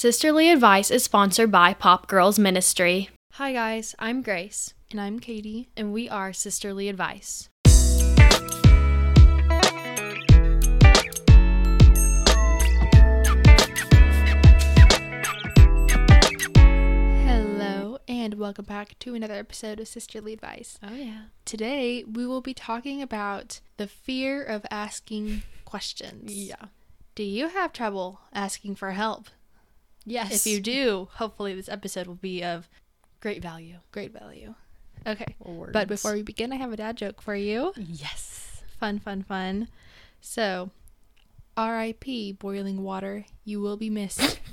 Sisterly Advice is sponsored by Pop Girls Ministry. Hi, guys. I'm Grace, And I'm Katie. and we are Sisterly Advice. Hello, and welcome back to another episode of Sisterly Advice. Oh, yeah. Today, we will be talking about the fear of asking questions. Yeah. Do you have trouble asking for help? Yes. If you do, hopefully this episode will be of great value. great value. Okay. Words. But before we begin, I have a dad joke for you. Yes. Fun, fun, fun. So, R.I.P. boiling water, you will be missed.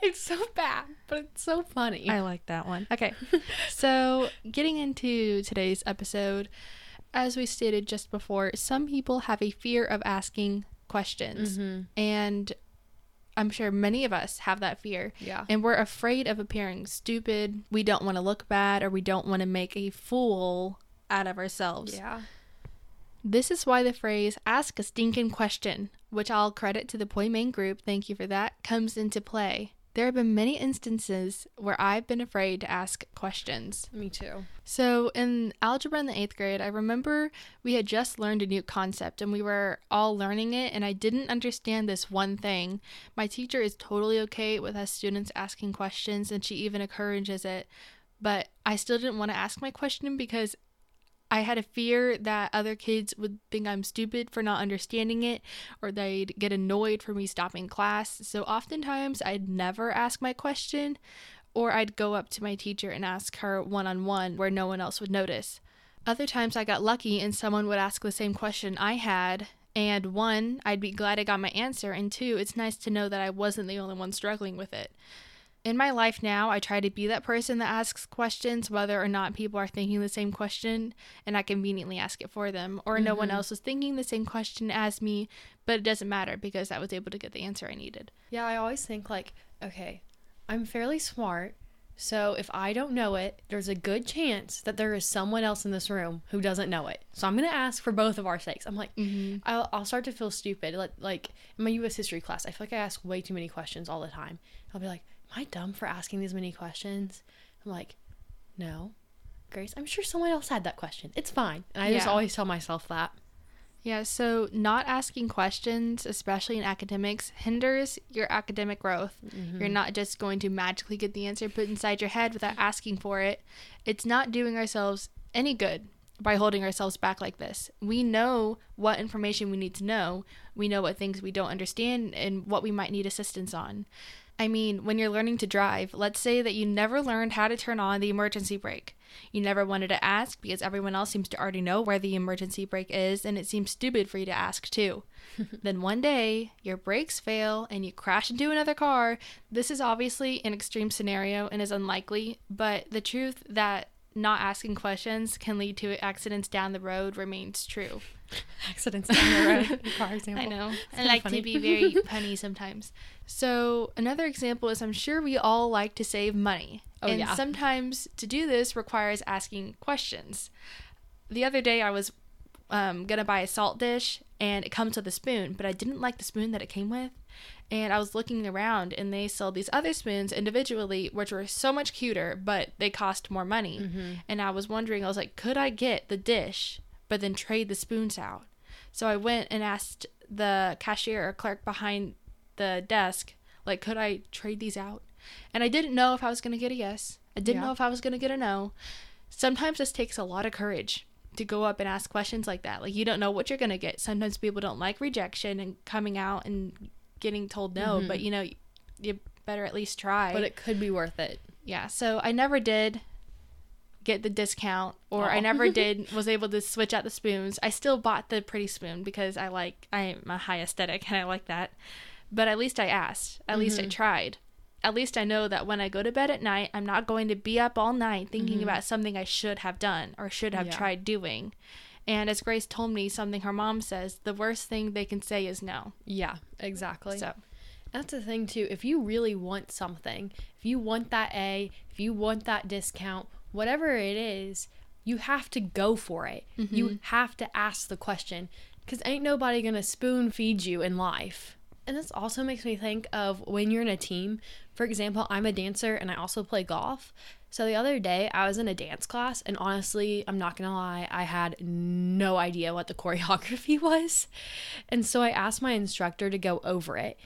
It's so bad, but it's so funny. I like that one. Okay. so, getting into today's episode, as we stated just before, some people have a fear of asking questions. Mhm. And I'm sure many of us have that fear. Yeah. And we're afraid of appearing stupid. We don't want to look bad or we don't want to make a fool out of ourselves. Yeah. This is why the phrase ask a stinking question, which I'll credit to the Poi Main group, thank you for that, comes into play. There have been many instances where I've been afraid to ask questions. Me too. So, in algebra in the eighth grade, I remember we had just learned a new concept and we were all learning it, and I didn't understand this one thing. My teacher is totally okay with us students asking questions, and she even encourages it, but I still didn't want to ask my question because I had a fear that other kids would think I'm stupid for not understanding it or they'd get annoyed for me stopping class. So oftentimes I'd never ask my question or I'd go up to my teacher and ask her one on one where no one else would notice. Other times I got lucky and someone would ask the same question I had. And one, I'd be glad I got my answer. And two, it's nice to know that I wasn't the only one struggling with it. In my life now, I try to be that person that asks questions, whether or not people are thinking the same question, and I conveniently ask it for them, or no one mm-hmm. else is thinking the same question as me, but it doesn't matter because I was able to get the answer I needed. Yeah, I always think like, okay, I'm fairly smart, so if I don't know it, there's a good chance that there is someone else in this room who doesn't know it. So I'm gonna ask for both of our sakes. I'm like, mm-hmm. I'll, I'll start to feel stupid. Like, like in my U.S. history class, I feel like I ask way too many questions all the time. I'll be like, I dumb for asking these many questions? I'm like, No, Grace. I'm sure someone else had that question. It's fine. And I just always tell myself that. Yeah, so not asking questions, especially in academics, hinders your academic growth. Mm-hmm. You're not just going to magically get the answer put inside your head without asking for it. It's not doing ourselves any good by holding ourselves back like this. We know what information we need to know, we know what things we don't understand, and what we might need assistance on. I mean, when you're learning to drive, let's say that you never learned how to turn on the emergency brake. You never wanted to ask because everyone else seems to already know where the emergency brake is, and it seems stupid for you to ask too. then one day, your brakes fail and you crash into another car. This is obviously an extreme scenario and is unlikely, but the truth that not asking questions can lead to accidents down the road remains true. Accidents down the road. Car example. I know. It's I like funny. to be very punny sometimes. So another example is I'm sure we all like to save money. Oh, and yeah. sometimes to do this requires asking questions. The other day I was um, gonna buy a salt dish and it comes with a spoon, but I didn't like the spoon that it came with. And I was looking around and they sold these other spoons individually, which were so much cuter, but they cost more money. Mm-hmm. And I was wondering, I was like, could I get the dish, but then trade the spoons out? So I went and asked the cashier or clerk behind the desk, like, could I trade these out? And I didn't know if I was going to get a yes. I didn't Yeah. know if I was going to get a no. Sometimes this takes a lot of courage to go up and ask questions like that. Like, you don't know what you're going to get. Sometimes people don't like rejection and coming out and getting told no, but mm-hmm. you know, you better at least try. But it could be worth it. Yeah, so I never did get the discount or I never did was able to switch out the spoons. I still bought the pretty spoon because I like I am a high aesthetic and I like that. But at least I asked. At least I mm-hmm. tried. At least I know that when I go to bed at night, I'm not going to be up all night thinking mm-hmm. about something I should have done or should have Yeah. tried doing. And as Grace told me, something her mom says, the worst thing they can say is no. Yeah, exactly. So, That's the thing too. If you really want something, if you want that A, if you want that discount, whatever it is, you have to go for it. You mm-hmm. have to ask the question Because ain't nobody going to spoon feed you in life. And this also makes me think of when you're in a team. For example, I'm a dancer and I also play golf. So the other day, I was in a dance class, and honestly, I'm not gonna lie, I had no idea what the choreography was. And so I asked my instructor to go over it.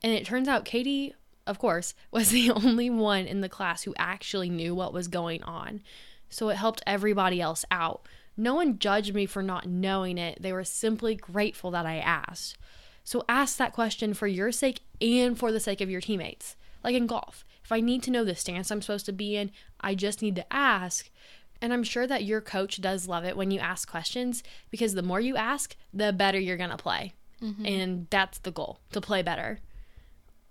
And it turns out Katie, of course, was the only one in the class who actually knew what was going on. So it helped everybody else out. No one judged me for not knowing it, they were simply grateful that I asked. So ask that question for your sake and for the sake of your teammates. Like in golf, if I need to know the stance I'm supposed to be in, I just need to ask. And I'm sure that your coach does love it when you ask questions because the more you ask, the better you're going to play. Mm-hmm. And that's the goal to play better.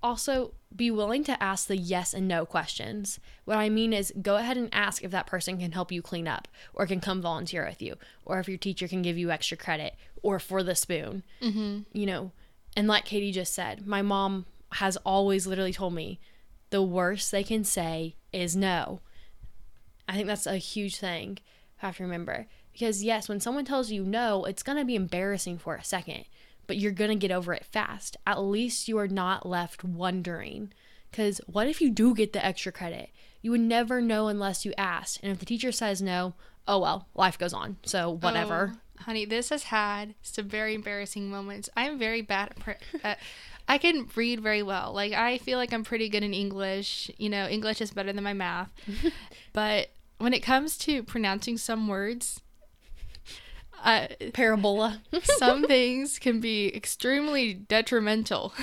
Also, be willing to ask the yes and no questions. What I mean is, go ahead and ask if that person can help you clean up, or can come volunteer with you, or if your teacher can give you extra credit, or for the spoon. Mm-hmm. You know, and like Katie just said, my mom has always literally told me the worst they can say is no. I think that's a huge thing I have to remember. Because, yes, when someone tells you no, it's going to be embarrassing for a second, but you're going to get over it fast. At least you are not left wondering. Because what if you do get the extra credit? You would never know unless you asked. And if the teacher says no, oh well, life goes on. So, whatever. Oh honey, this has had some very embarrassing moments. I'm very bad at. I can read very well. Like I feel like I'm pretty good in English. You know, English is better than my math. but when it comes to pronouncing some words, uh, parabola, some things can be extremely detrimental.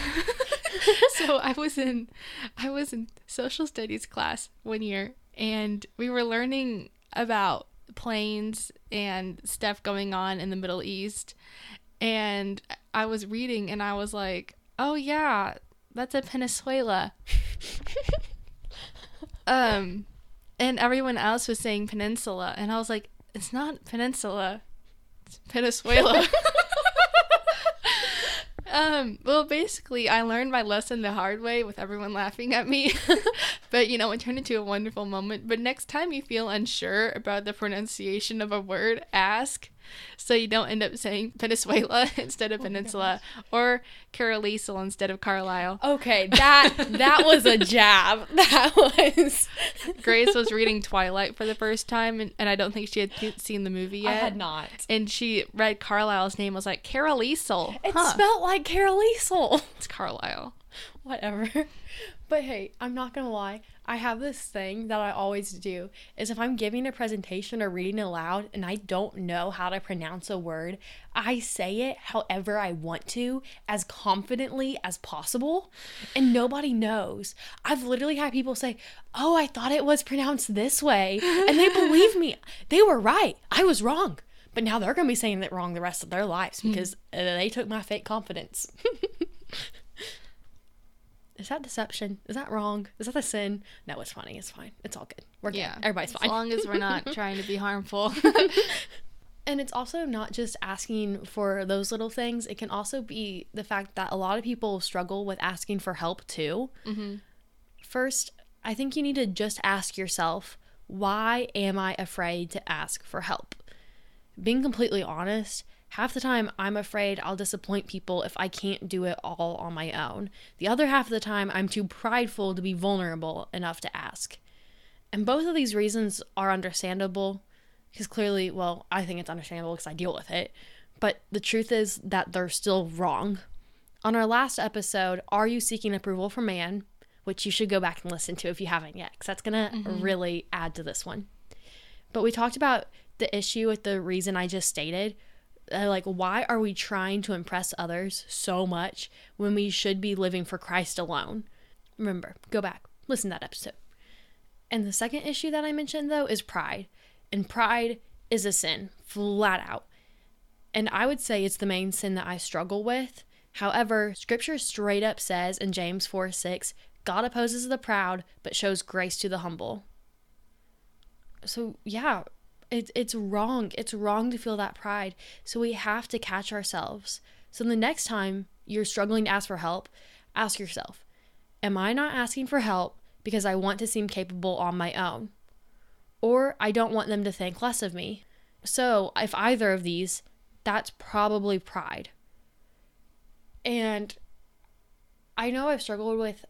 so I was in I was in social studies class one year and we were learning about planes and stuff going on in the Middle East. And I was reading and I was like, oh, yeah, that's a Venezuela. um, and everyone else was saying peninsula. And I was like, it's not peninsula, it's Venezuela. Um, well, basically, I learned my lesson the hard way with everyone laughing at me. but, you know, it turned into a wonderful moment. But next time you feel unsure about the pronunciation of a word, ask so you don't end up saying Venezuela instead of oh Peninsula or Carlisle instead of Carlisle. Okay, that that was a jab. That was Grace was reading Twilight for the first time, and, and I don't think she had seen the movie yet. I had not. And she read Carlisle's name was like Carlisle. It huh. spelled like Carlisle. It's Carlisle. Whatever. But hey, I'm not gonna lie. I have this thing that I always do is if I'm giving a presentation or reading aloud and I don't know how to pronounce a word, I say it however I want to, as confidently as possible, and nobody knows. I've literally had people say, "Oh, I thought it was pronounced this way," and they believe me. They were right. I was wrong. But now they're going to be saying it wrong the rest of their lives hmm. because mm. they took my fake confidence. Is that deception? Is that wrong? Is that a sin? No, it's funny. It's fine. It's all good. We're good. Yeah. Everybody's fine. As long as we're not trying to be harmful. and it's also not just asking for those little things. It can also be the fact that a lot of people struggle with asking for help too. Mm-hmm. First, I think you need to just ask yourself, why am I afraid to ask for help? Being completely honest, Half the time, I'm afraid I'll disappoint people if I can't do it all on my own. The other half of the time, I'm too prideful to be vulnerable enough to ask. And both of these reasons are understandable because clearly, well, I think it's understandable because I deal with it. But the truth is that they're still wrong. On our last episode, Are You Seeking Approval from Man? Which you should go back and listen to if you haven't yet, because that's going to mm-hmm. really add to this one. But we talked about the issue with the reason I just stated, Uh, like why are we trying to impress others so much when we should be living for Christ alone? Remember, go back, listen to that episode. And the second issue that I mentioned though is pride. And pride is a sin, flat out. And I would say it's the main sin that I struggle with. However, scripture straight up says in James 4 6, God opposes the proud, but shows grace to the humble. So, yeah, it's it's wrong. It's wrong to feel that pride. So we have to catch ourselves. So the next time you're struggling to ask for help, ask yourself, am I not asking for help because I want to seem capable on my own? Or I don't want them to think less of me. So, if either of these, that's probably pride. And I know I've struggled with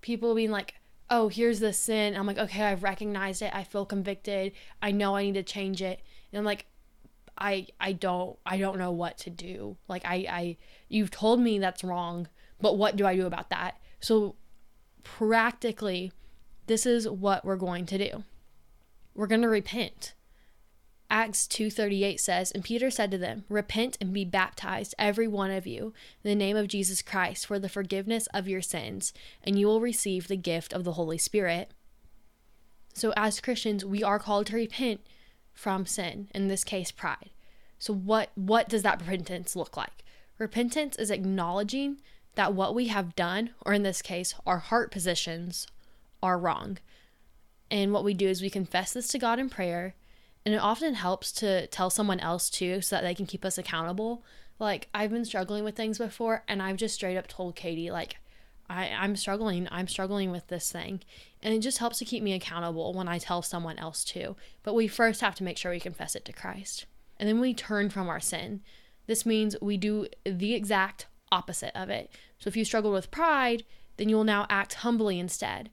people being like, oh, here's the sin. I'm like, okay, I've recognized it. I feel convicted. I know I need to change it. And I'm like, I I don't I don't know what to do. Like I I you've told me that's wrong, but what do I do about that? So practically this is what we're going to do. We're going to repent. Acts 2:38 says, "And Peter said to them, Repent and be baptized every one of you in the name of Jesus Christ for the forgiveness of your sins, and you will receive the gift of the Holy Spirit." So as Christians, we are called to repent from sin, in this case pride. So what what does that repentance look like? Repentance is acknowledging that what we have done, or in this case, our heart positions, are wrong. And what we do is we confess this to God in prayer, and it often helps to tell someone else too so that they can keep us accountable. Like I've been struggling with things before and I've just straight up told Katie like I, I'm struggling. I'm struggling with this thing. And it just helps to keep me accountable when I tell someone else too. But we first have to make sure we confess it to Christ. And then we turn from our sin. This means we do the exact opposite of it. So if you struggle with pride, then you will now act humbly instead.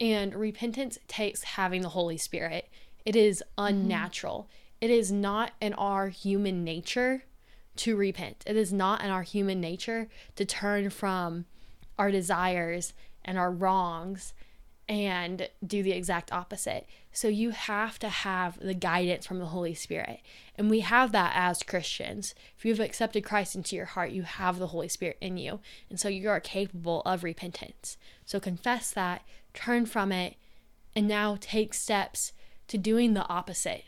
And repentance takes having the Holy Spirit. It is unnatural. Mm-hmm. It is not in our human nature to repent. It is not in our human nature to turn from our desires and our wrongs and do the exact opposite. So you have to have the guidance from the Holy Spirit. And we have that as Christians. If you've accepted Christ into your heart, you have the Holy Spirit in you. And so you are capable of repentance. So confess that, turn from it, and now take steps to doing the opposite.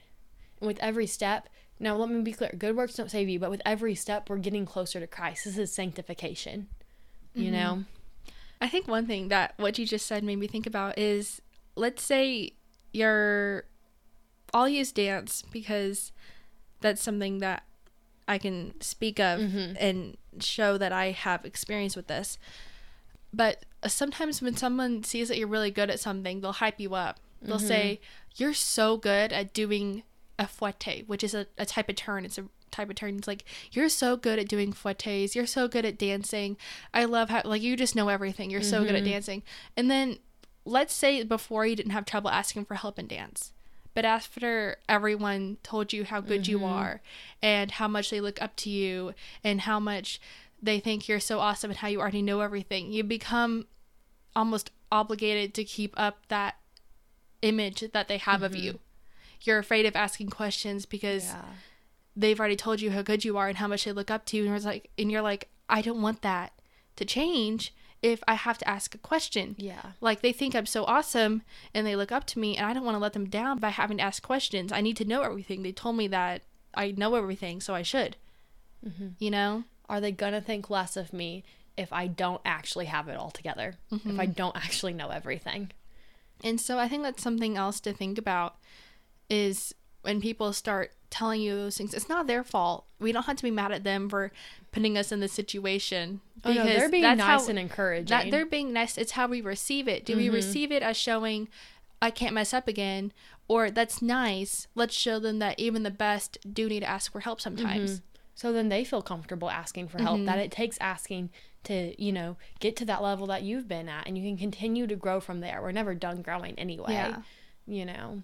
And with every step, now let me be clear good works don't save you, but with every step, we're getting closer to Christ. This is sanctification, you mm-hmm. know? I think one thing that what you just said made me think about is let's say you're I'll use dance because that's something that I can speak of mm-hmm. and show that I have experience with this. But sometimes when someone sees that you're really good at something, they'll hype you up. They'll mm-hmm. say, You're so good at doing a fouette, which is a, a type of turn. It's a type of turn. It's like you're so good at doing fouettes you're so good at dancing i love how like you just know everything you're so mm-hmm. good at mm-hmm. dancing and then let's say before you didn't have trouble asking for help in dance but after everyone told you how good mm-hmm. you are and how much they look up to you and how much they think you're so awesome and how you already know everything you become almost obligated to keep up that image that they have mm-hmm. of you you're afraid of asking questions because yeah they've already told you how good you are and how much they look up to you and it's like and you're like I don't want that to change if I have to ask a question. Yeah. Like they think I'm so awesome and they look up to me and I don't want to let them down by having to ask questions. I need to know everything. They told me that I know everything, so I should. Mm-hmm. You know? Are they going to think less of me if I don't actually have it all together? Mm-hmm. If I mm-hmm. don't actually know everything? And so I think that's something else to think about is when people start telling you those things, it's not their fault. We don't have to be mad at them for putting us in this situation. Because oh, no, they're being nice how, and encouraging. That they're being nice. It's how we receive it. Do mm-hmm. we receive it as showing I can't mess up again, or that's nice? Let's show them that even the best do need to ask for help sometimes. Mm-hmm. So then they feel comfortable asking for help. Mm-hmm. That it takes asking to you know get to that level that you've been at, and you can continue to grow from there. We're never done growing anyway. Yeah. You know.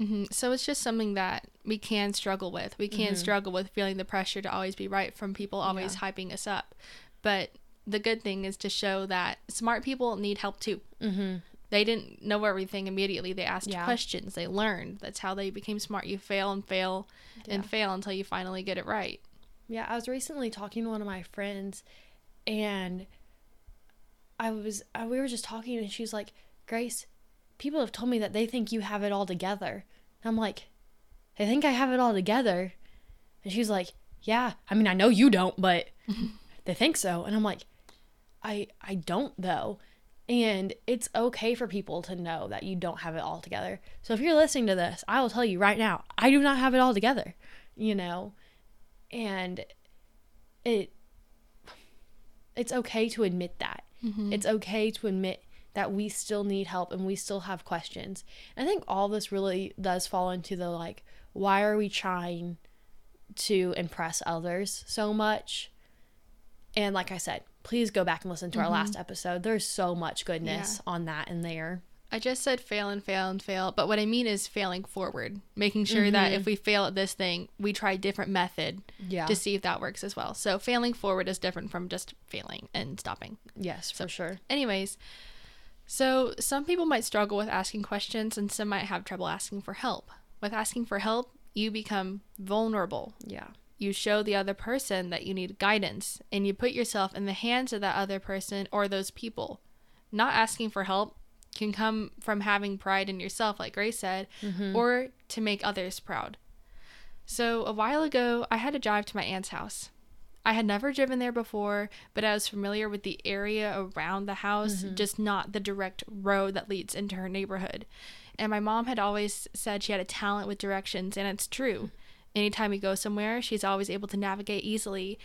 Mm-hmm. So it's just something that we can struggle with. We can mm-hmm. struggle with feeling the pressure to always be right from people always yeah. hyping us up. But the good thing is to show that smart people need help too. Mm-hmm. They didn't know everything immediately. They asked yeah. questions. They learned. That's how they became smart. You fail and fail yeah. and fail until you finally get it right. Yeah, I was recently talking to one of my friends, and I was we were just talking, and she's like, "Grace, people have told me that they think you have it all together." And I'm like, they think I have it all together. And she's like, yeah, I mean, I know you don't, but they think so. And I'm like, I I don't though. And it's okay for people to know that you don't have it all together. So if you're listening to this, I will tell you right now, I do not have it all together, you know? And it it's okay to admit that. Mm-hmm. It's okay to admit that we still need help and we still have questions. I think all this really does fall into the like, why are we trying to impress others so much. And like I said, please go back and listen to our last episode. There's so much goodness on that in there. I just said fail and fail and fail, but what I mean is failing forward, making sure that mm-hmm. if we fail at this thing, we try a different method Yeah. to see if that works as well. So failing forward is different from just failing and stopping. yes, for sure. Anyways, so some people might struggle with asking questions and some might have trouble asking for help. With asking for help, you become vulnerable. Yeah. You show the other person that you need guidance and you put yourself in the hands of that other person or those people. Not asking for help can come from having pride in yourself, like Grace said, mm-hmm. or to make others proud. So, a while ago, I had to drive to my aunt's house. I had never driven there before, but I was familiar with the area around the house, mm-hmm. just not the direct road that leads into her neighborhood. And my mom had always said she had a talent with directions, and it's true. Anytime we go somewhere, she's always able to navigate easily.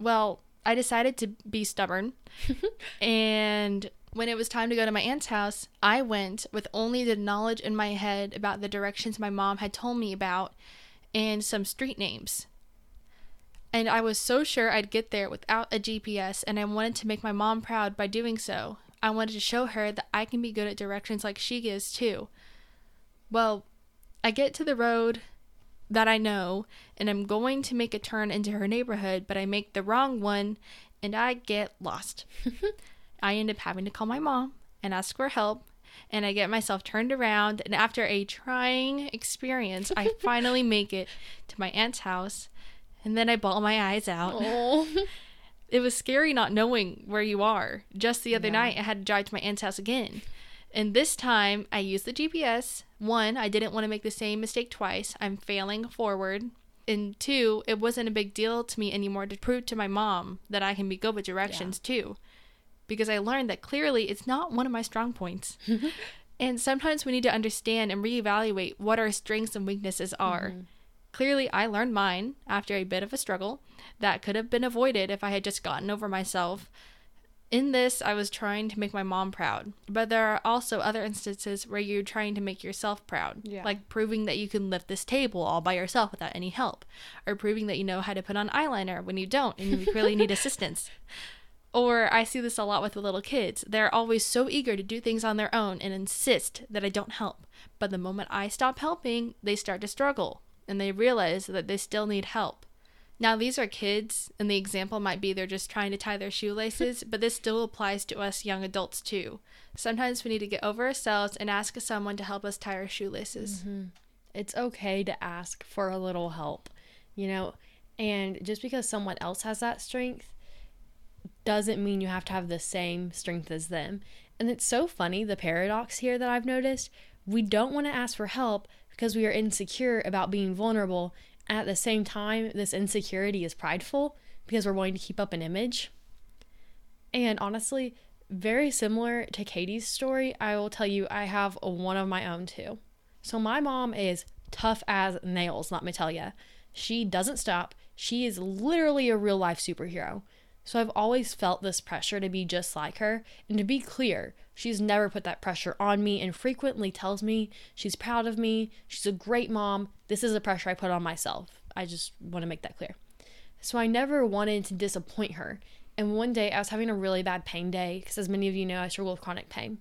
Well, I decided to be stubborn. and when it was time to go to my aunt's house, I went with only the knowledge in my head about the directions my mom had told me about and some street names. And I was so sure I'd get there without a GPS, and I wanted to make my mom proud by doing so. I wanted to show her that I can be good at directions like she is too. Well, I get to the road that I know, and I'm going to make a turn into her neighborhood, but I make the wrong one and I get lost. I end up having to call my mom and ask for help, and I get myself turned around. And after a trying experience, I finally make it to my aunt's house, and then I bawl my eyes out. Oh. It was scary not knowing where you are. Just the other Yeah. night, I had to drive to my aunt's house again. And this time, I used the GPS. One, I didn't want to make the same mistake twice. I'm failing forward. And two, it wasn't a big deal to me anymore to prove to my mom that I can be good with directions too. Because I learned that clearly it's not one of my strong points. and sometimes we need to understand and reevaluate what our strengths and weaknesses are. Mm-hmm. Clearly, I learned mine after a bit of a struggle that could have been avoided if I had just gotten over myself. In this, I was trying to make my mom proud, but there are also other instances where you're trying to make yourself proud, Yeah. like proving that you can lift this table all by yourself without any help, or proving that you know how to put on eyeliner when you don't and you really need assistance. Or I see this a lot with the little kids. They're always so eager to do things on their own and insist that I don't help. But the moment I stop helping, they start to struggle and they realize that they still need help. Now, these are kids, and the example might be they're just trying to tie their shoelaces, but this still applies to us young adults too. Sometimes we need to get over ourselves and ask someone to help us tie our shoelaces. Mm-hmm. it's okay to ask for a little help, you know, and just because someone else has that strength doesn't mean you have to have the same strength as them. And it's so funny the paradox here that I've noticed. We don't want to ask for help because we are insecure about being vulnerable. And at the same time, this insecurity is prideful because we're wanting to keep up an image. And honestly, very similar to Katie's story, I will tell you I have one of my own too. So my mom is tough as nails, let me tell you. She doesn't stop. She is literally a real life superhero. So I've always felt this pressure to be just like her. And to be clear, she's never put that pressure on me and frequently tells me she's proud of me. She's a great mom. This is a pressure I put on myself. I just want to make that clear. So I never wanted to disappoint her. And one day I was having a really bad pain day because, as many of you know, I struggle with chronic pain.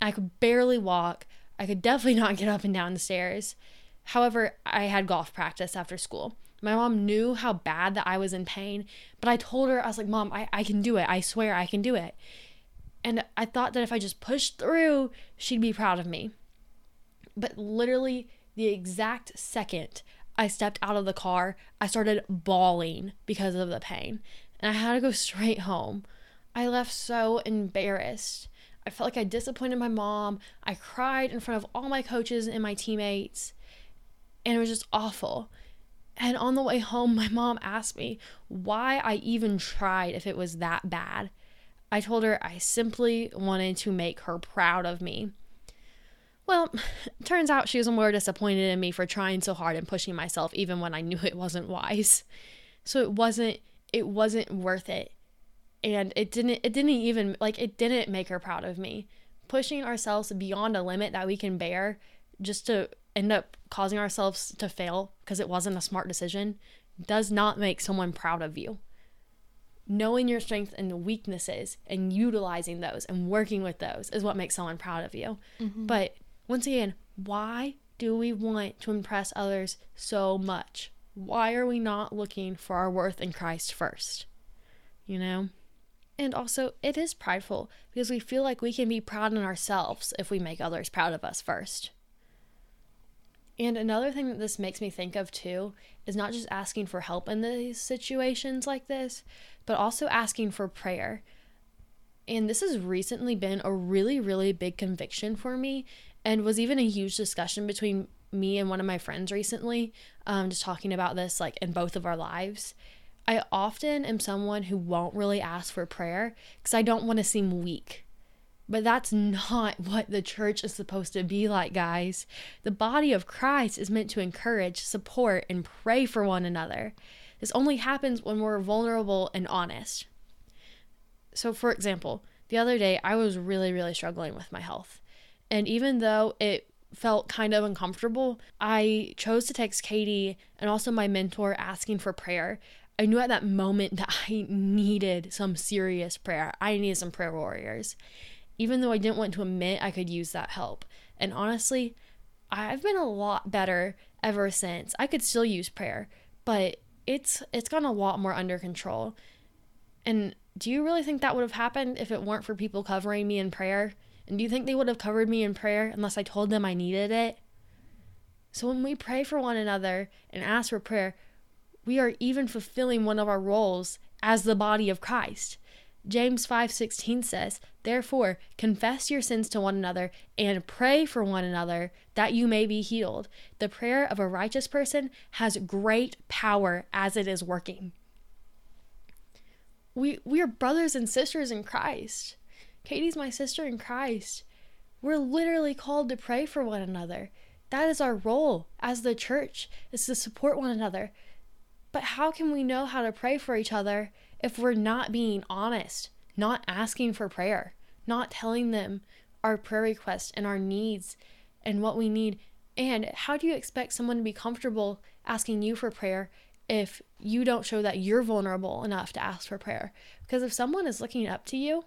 I could barely walk. I could definitely not get up and down the stairs. However, I had golf practice after school. My mom knew how bad that I was in pain, but I told her, I was like, Mom, I, I can do it. I swear I can do it. And I thought that if I just pushed through, she'd be proud of me. But literally, the exact second I stepped out of the car, I started bawling because of the pain. And I had to go straight home. I left so embarrassed. I felt like I disappointed my mom. I cried in front of all my coaches and my teammates. And it was just awful. And on the way home, my mom asked me why I even tried if it was that bad. I told her I simply wanted to make her proud of me. Well, turns out she was more disappointed in me for trying so hard and pushing myself even when I knew it wasn't wise. So it wasn't it wasn't worth it. And it didn't it didn't even like it didn't make her proud of me. Pushing ourselves beyond a limit that we can bear just to end up causing ourselves to fail because it wasn't a smart decision does not make someone proud of you. Knowing your strengths and weaknesses and utilizing those and working with those is what makes someone proud of you. Mm-hmm. But once again, why do we want to impress others so much? Why are we not looking for our worth in Christ first? You know? And also, it is prideful because we feel like we can be proud in ourselves if we make others proud of us first. And another thing that this makes me think of too is not just asking for help in these situations like this, but also asking for prayer. And this has recently been a really, really big conviction for me and was even a huge discussion between me and one of my friends recently, um, just talking about this like in both of our lives. I often am someone who won't really ask for prayer because I don't want to seem weak. But that's not what the church is supposed to be like, guys. The body of Christ is meant to encourage, support, and pray for one another. This only happens when we're vulnerable and honest. So, for example, the other day I was really, really struggling with my health. And even though it felt kind of uncomfortable, I chose to text Katie and also my mentor asking for prayer. I knew at that moment that I needed some serious prayer. I needed some prayer warriors even though I didn't want to admit I could use that help. And honestly, I've been a lot better ever since. I could still use prayer, but it's it's gone a lot more under control. And do you really think that would have happened if it weren't for people covering me in prayer? And do you think they would have covered me in prayer unless I told them I needed it? So when we pray for one another and ask for prayer, we are even fulfilling one of our roles as the body of Christ. James 5:16 says, "Therefore, confess your sins to one another and pray for one another that you may be healed. The prayer of a righteous person has great power as it is working." We we are brothers and sisters in Christ. Katie's my sister in Christ. We're literally called to pray for one another. That is our role as the church, is to support one another. But how can we know how to pray for each other if we're not being honest, not asking for prayer, not telling them our prayer requests and our needs and what we need. And how do you expect someone to be comfortable asking you for prayer if you don't show that you're vulnerable enough to ask for prayer? Because if someone is looking up to you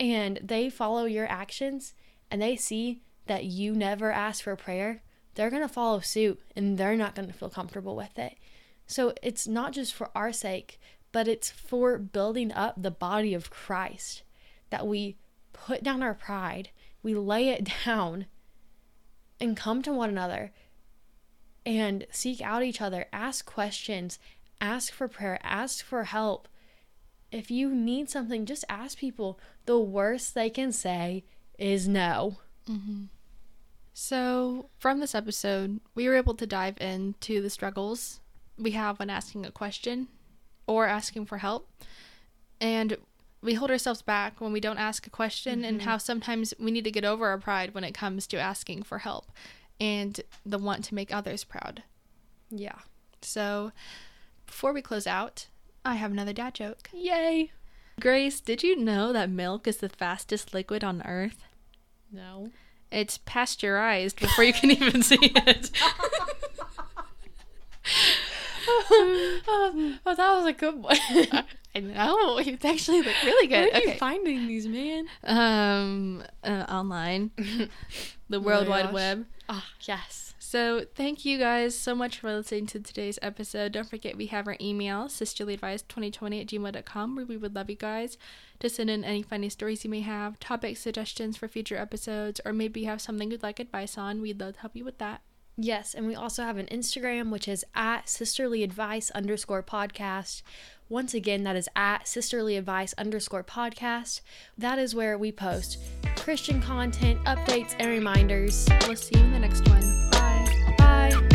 and they follow your actions and they see that you never ask for prayer, they're going to follow suit and they're not going to feel comfortable with it. So it's not just for our sake, but it's for building up the body of Christ that we put down our pride, we lay it down, and come to one another and seek out each other, ask questions, ask for prayer, ask for help. If you need something, just ask people. The worst they can say is no. Mm-hmm. So, from this episode, we were able to dive into the struggles we have when asking a question or asking for help. And we hold ourselves back when we don't ask a question, mm-hmm. and how sometimes we need to get over our pride when it comes to asking for help and the want to make others proud. Yeah. So, before we close out, I have another dad joke. Yay! Grace, did you know that milk is the fastest liquid on earth? No. It's pasteurized before you can even see it. oh, oh, that was a good one. I know it's actually like really good. Where are okay. you finding these, man? Um, uh, online, the World oh Wide Web. Ah, oh, yes. So thank you guys so much for listening to today's episode. Don't forget we have our email, sisterlyadvice2020 at gmail.com, where we would love you guys to send in any funny stories you may have, topic suggestions for future episodes, or maybe you have something you'd like advice on. We'd love to help you with that. Yes, and we also have an Instagram, which is at sisterly advice underscore podcast. Once again, that is at sisterly advice underscore podcast. That is where we post Christian content, updates, and reminders. We'll see you in the next one. Bye. Bye.